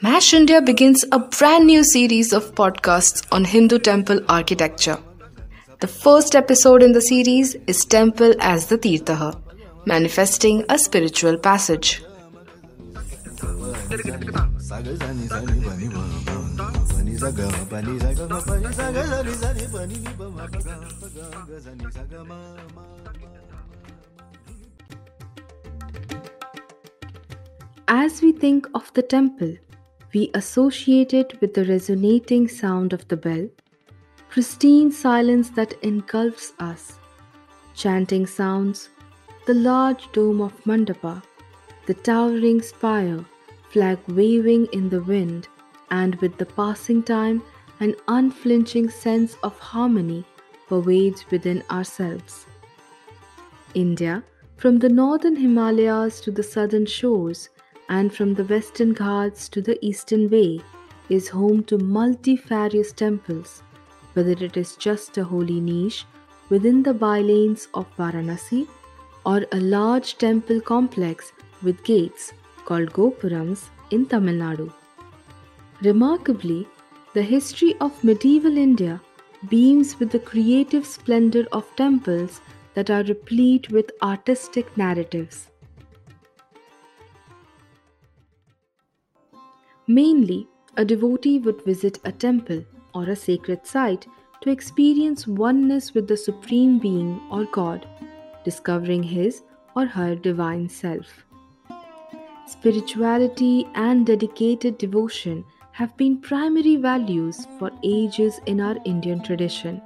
MASH India begins a brand new series of podcasts on Hindu temple architecture. The first episode in the series is Temple as the Tirtha, manifesting a spiritual passage. As we think of the temple, we associate it with the resonating sound of the bell, pristine silence that engulfs us, chanting sounds, the large dome of Mandapa, the towering spire, flag waving in the wind, and with the passing time, an unflinching sense of harmony pervades within ourselves. India, from the northern Himalayas to the southern shores, and from the western Ghats to the eastern way, is home to multifarious temples, whether it is just a holy niche within the bylanes of Varanasi or a large temple complex with gates called Gopurams in Tamil Nadu. Remarkably, the history of medieval India beams with the creative splendor of temples that are replete with artistic narratives. Mainly, a devotee would visit a temple or a sacred site to experience oneness with the Supreme Being or God, discovering his or her divine self. Spirituality and dedicated devotion have been primary values for ages in our Indian tradition.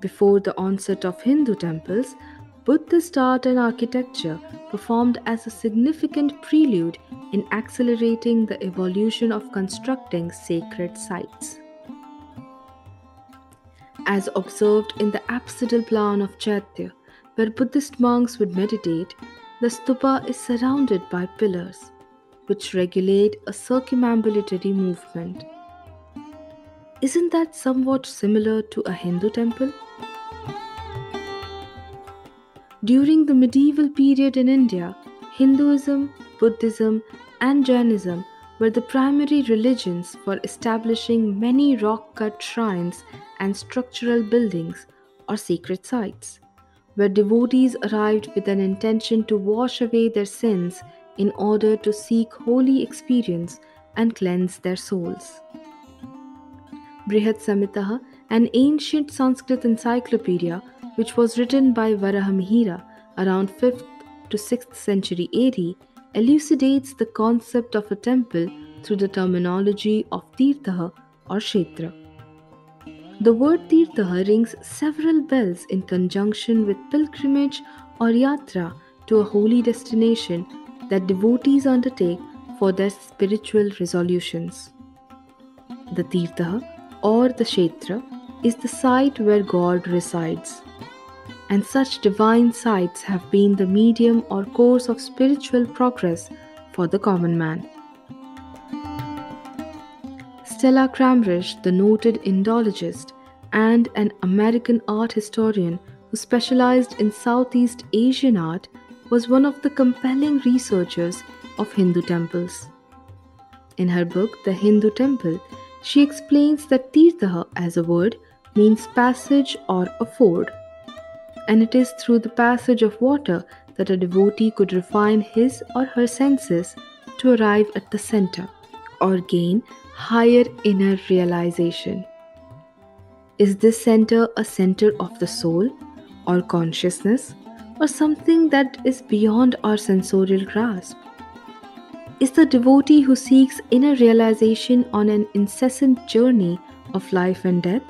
Before the onset of Hindu temples, Buddhist art and architecture performed as a significant prelude in accelerating the evolution of constructing sacred sites. As observed in the apsidal plan of Chaitya, where Buddhist monks would meditate, the stupa is surrounded by pillars, which regulate a circumambulatory movement. Isn't that somewhat similar to a Hindu temple? During the medieval period in India, Hinduism, Buddhism, and Jainism were the primary religions for establishing many rock cut shrines and structural buildings or sacred sites, where devotees arrived with an intention to wash away their sins in order to seek holy experience and cleanse their souls. Brihat Samhita, an ancient Sanskrit encyclopedia which was written by Varahamihira around 5th to 6th century AD, elucidates the concept of a temple through the terminology of Tirtha or Kshetra. The word Tirtha rings several bells in conjunction with pilgrimage or yatra to a holy destination that devotees undertake for their spiritual resolutions. The Tirtha or the Kshetra is the site where God resides and such divine sites have been the medium or course of spiritual progress for the common man. Stella Kramrisch, the noted Indologist and an American art historian who specialized in Southeast Asian art, was one of the compelling researchers of Hindu temples. In her book, The Hindu Temple, she explains that Tirtha as a word means passage or a ford and it is through the passage of water that a devotee could refine his or her senses to arrive at the center or gain higher inner realization. Is this center a center of the soul or consciousness or something that is beyond our sensorial grasp? Is the devotee who seeks inner realization on an incessant journey of life and death?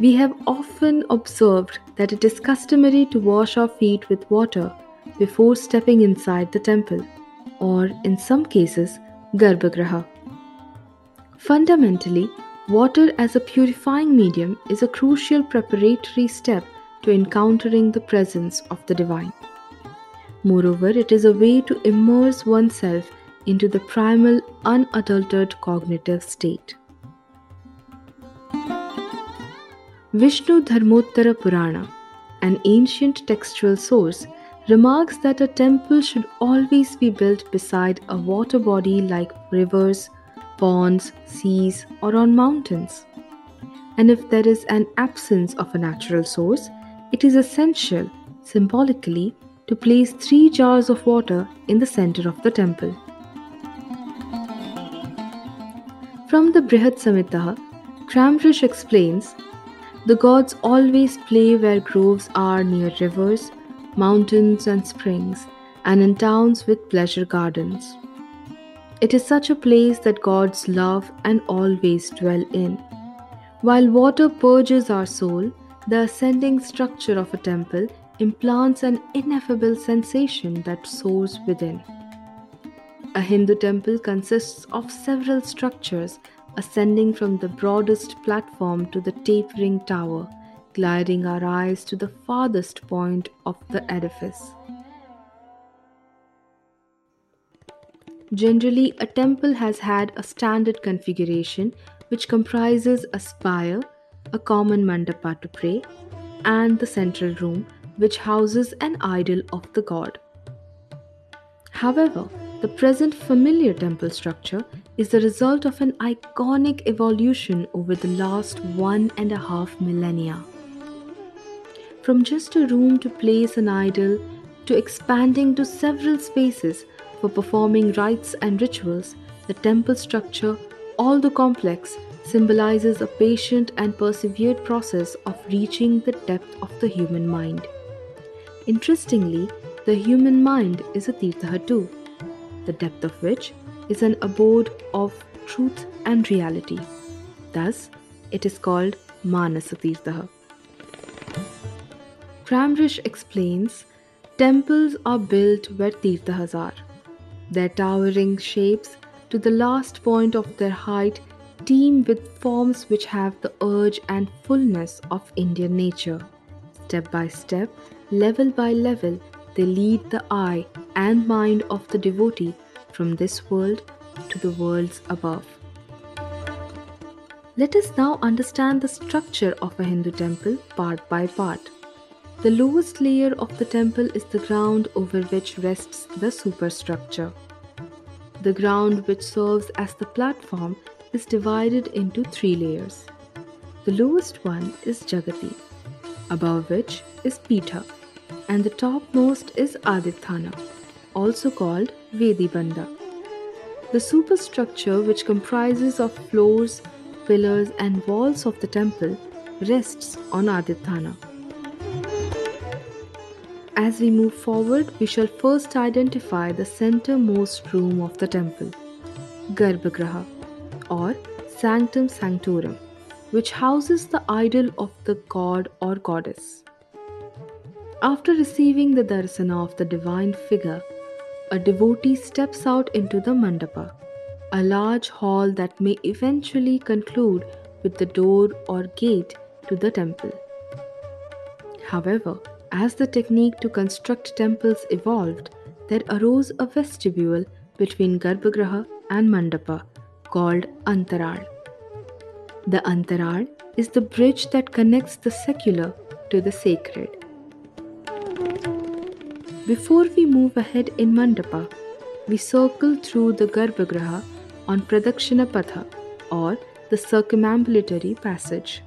We have often observed that it is customary to wash our feet with water before stepping inside the temple, or in some cases, Garbhagriha. Fundamentally, water as a purifying medium is a crucial preparatory step to encountering the presence of the divine. Moreover, it is a way to immerse oneself into the primal, unadulterated cognitive state. Vishnu Dharmottara Purana, an ancient textual source, remarks that a temple should always be built beside a water body like rivers, ponds, seas, or on mountains. And if there is an absence of a natural source, it is essential, symbolically, to place three jars of water in the center of the temple. From the Brihad Samhita, Kramrisch explains the gods always play where groves are near rivers, mountains, and springs, and in towns with pleasure gardens. It is such a place that gods love and always dwell in. While water purges our soul, the ascending structure of a temple implants an ineffable sensation that soars within. A Hindu temple consists of several structures ascending from the broadest platform to the tapering tower, gliding our eyes to the farthest point of the edifice. Generally, a temple has had a standard configuration which comprises a spire, a common mandapa to pray, and the central room which houses an idol of the god. However, the present familiar temple structure is the result of an iconic evolution over the last one and a half millennia. From just a room to place an idol to expanding to several spaces for performing rites and rituals, the temple structure, although complex, symbolizes a patient and persevered process of reaching the depth of the human mind. Interestingly, the human mind is a tirtha too the depth of which is an abode of truth and reality. Thus, it is called Manasatirtha. Kramrisch explains temples are built where tirthas are. Their towering shapes, to the last point of their height, teem with forms which have the urge and fullness of Indian nature. Step by step, level by level, they lead the eye and mind of the devotee from this world to the worlds above. Let us now understand the structure of a Hindu temple part by part. The lowest layer of the temple is the ground over which rests the superstructure. The ground which serves as the platform is divided into three layers. The lowest one is Jagati, above which is Pitha, and the topmost is Adithana, also called Vedibanda. The superstructure, which comprises of floors, pillars, and walls of the temple, rests on Adithana. As we move forward, we shall first identify the centermost room of the temple, Garbhagriha, or Sanctum Sanctorum, which houses the idol of the god or goddess. After receiving the darsana of the divine figure, a devotee steps out into the mandapa, a large hall that may eventually conclude with the door or gate to the temple. However, as the technique to construct temples evolved, there arose a vestibule between Garbhagriha and Mandapa called Antaral. The Antaral is the bridge that connects the secular to the sacred. Before we move ahead in Mandapa, we circle through the Garbhagriha on Pradakshina or the circumambulatory passage.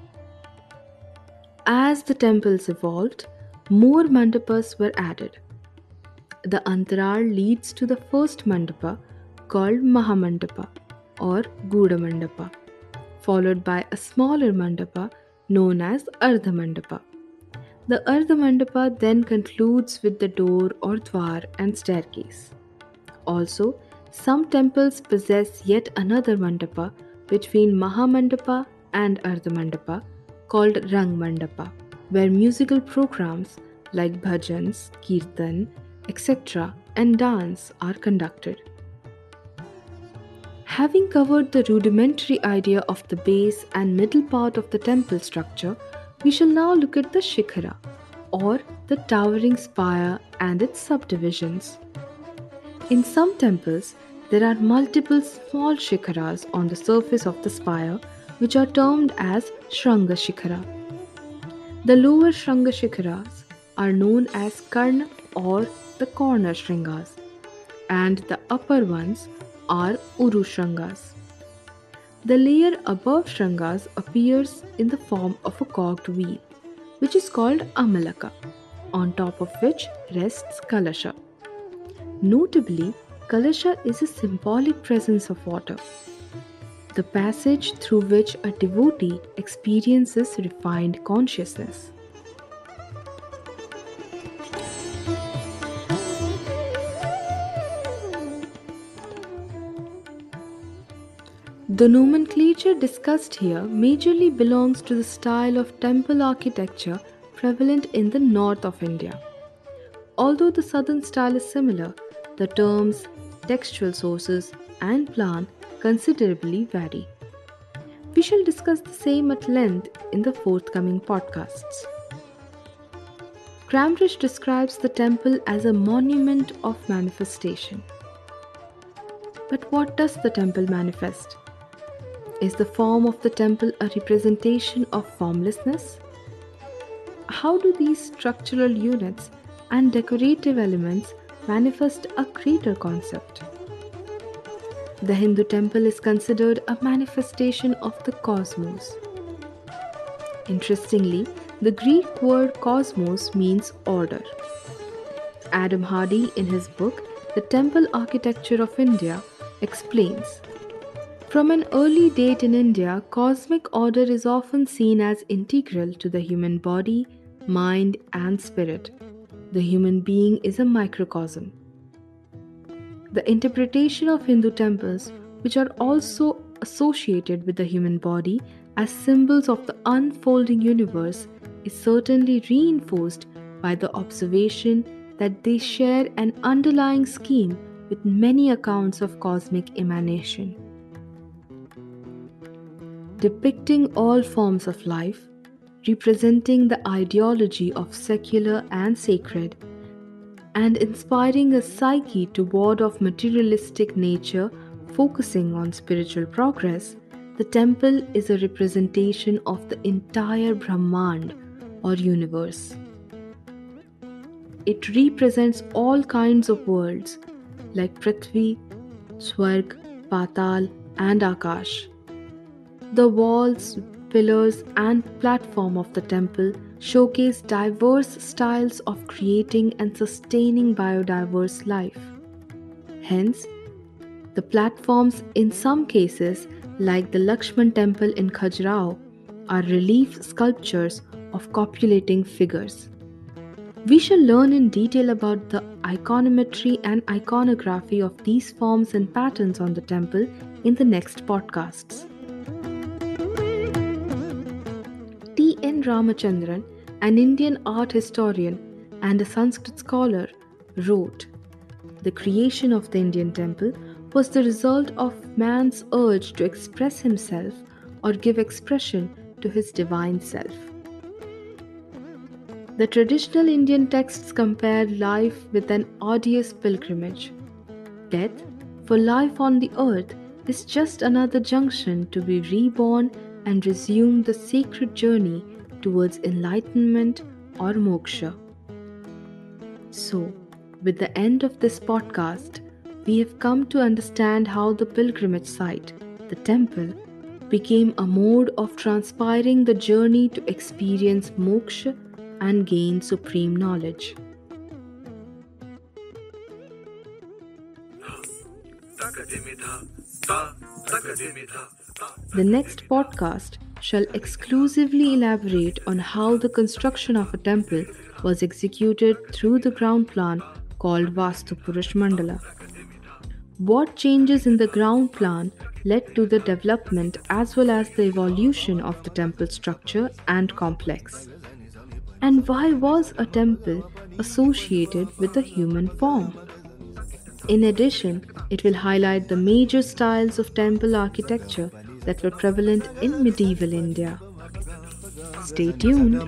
As the temples evolved, more mandapas were added. The Antaral leads to the first mandapa called Mahamandapa or Guda Mandapa, followed by a smaller mandapa known as Ardha Mandapa. The Ardha Mandapa then concludes with the door or dwar and staircase. Also, some temples possess yet another mandapa between Mahamandapa and Ardha Mandapa called Rang Mandapa where musical programs like bhajans, kirtan, etc., and dance are conducted. Having covered the rudimentary idea of the base and middle part of the temple structure, we shall now look at the shikhara, or the towering spire and its subdivisions. In some temples, there are multiple small shikharas on the surface of the spire, which are termed as Shranga Shikhara. The lower Shranga Shikharas are known as Karna or the corner Shringas, and the upper ones are Uru Shringas. The layer above Shringas appears in the form of a cogged wheel, which is called Amalaka, on top of which rests Kalasha. Notably, Kalasha is a symbolic presence of water, the passage through which a devotee experiences refined consciousness. The nomenclature discussed here majorly belongs to the style of temple architecture prevalent in the north of India. Although the southern style is similar, the terms, textual sources, and plan considerably vary. We shall discuss the same at length in the forthcoming podcasts. Kramrisch describes the temple as a monument of manifestation. But what does the temple manifest? Is the form of the temple a representation of formlessness? How do these structural units and decorative elements manifest a greater concept? The Hindu temple is considered a manifestation of the cosmos. Interestingly, the Greek word cosmos means order. Adam Hardy, in his book The Temple Architecture of India, explains from an early date in India, cosmic order is often seen as integral to the human body, mind, and spirit. The human being is a microcosm. The interpretation of Hindu temples, which are also associated with the human body as symbols of the unfolding universe, is certainly reinforced by the observation that they share an underlying scheme with many accounts of cosmic emanation depicting all forms of life, representing the ideology of secular and sacred, and inspiring a psyche to ward off materialistic nature, focusing on spiritual progress, the temple is a representation of the entire Brahmand or universe. It represents all kinds of worlds like Prithvi, Swarg, Patal, and Akash. The walls, pillars, and platform of the temple showcase diverse styles of creating and sustaining biodiverse life. Hence, the platforms, in some cases, like the Lakshman temple in Khajuraho, are relief sculptures of copulating figures. We shall learn in detail about the iconometry and iconography of these forms and patterns on the temple in the next podcasts. Ramachandran, an Indian art historian and a Sanskrit scholar, wrote The creation of the Indian temple was the result of man's urge to express himself or give expression to his divine self. The traditional Indian texts compare life with an odious pilgrimage. Death, for life on the earth, is just another junction to be reborn and resume the sacred journey towards enlightenment or moksha. So, with the end of this podcast, we have come to understand how the pilgrimage site, the temple, became a mode of transpiring the journey to experience moksha and gain supreme knowledge. The next podcast shall exclusively elaborate on how the construction of a temple was executed through the ground plan called Vastu Purush Mandala. What changes in the ground plan led to the development as well as the evolution of the temple structure and complex? And why was a temple associated with a human form? In addition, it will highlight the major styles of temple architecture that were prevalent in medieval India. Stay tuned.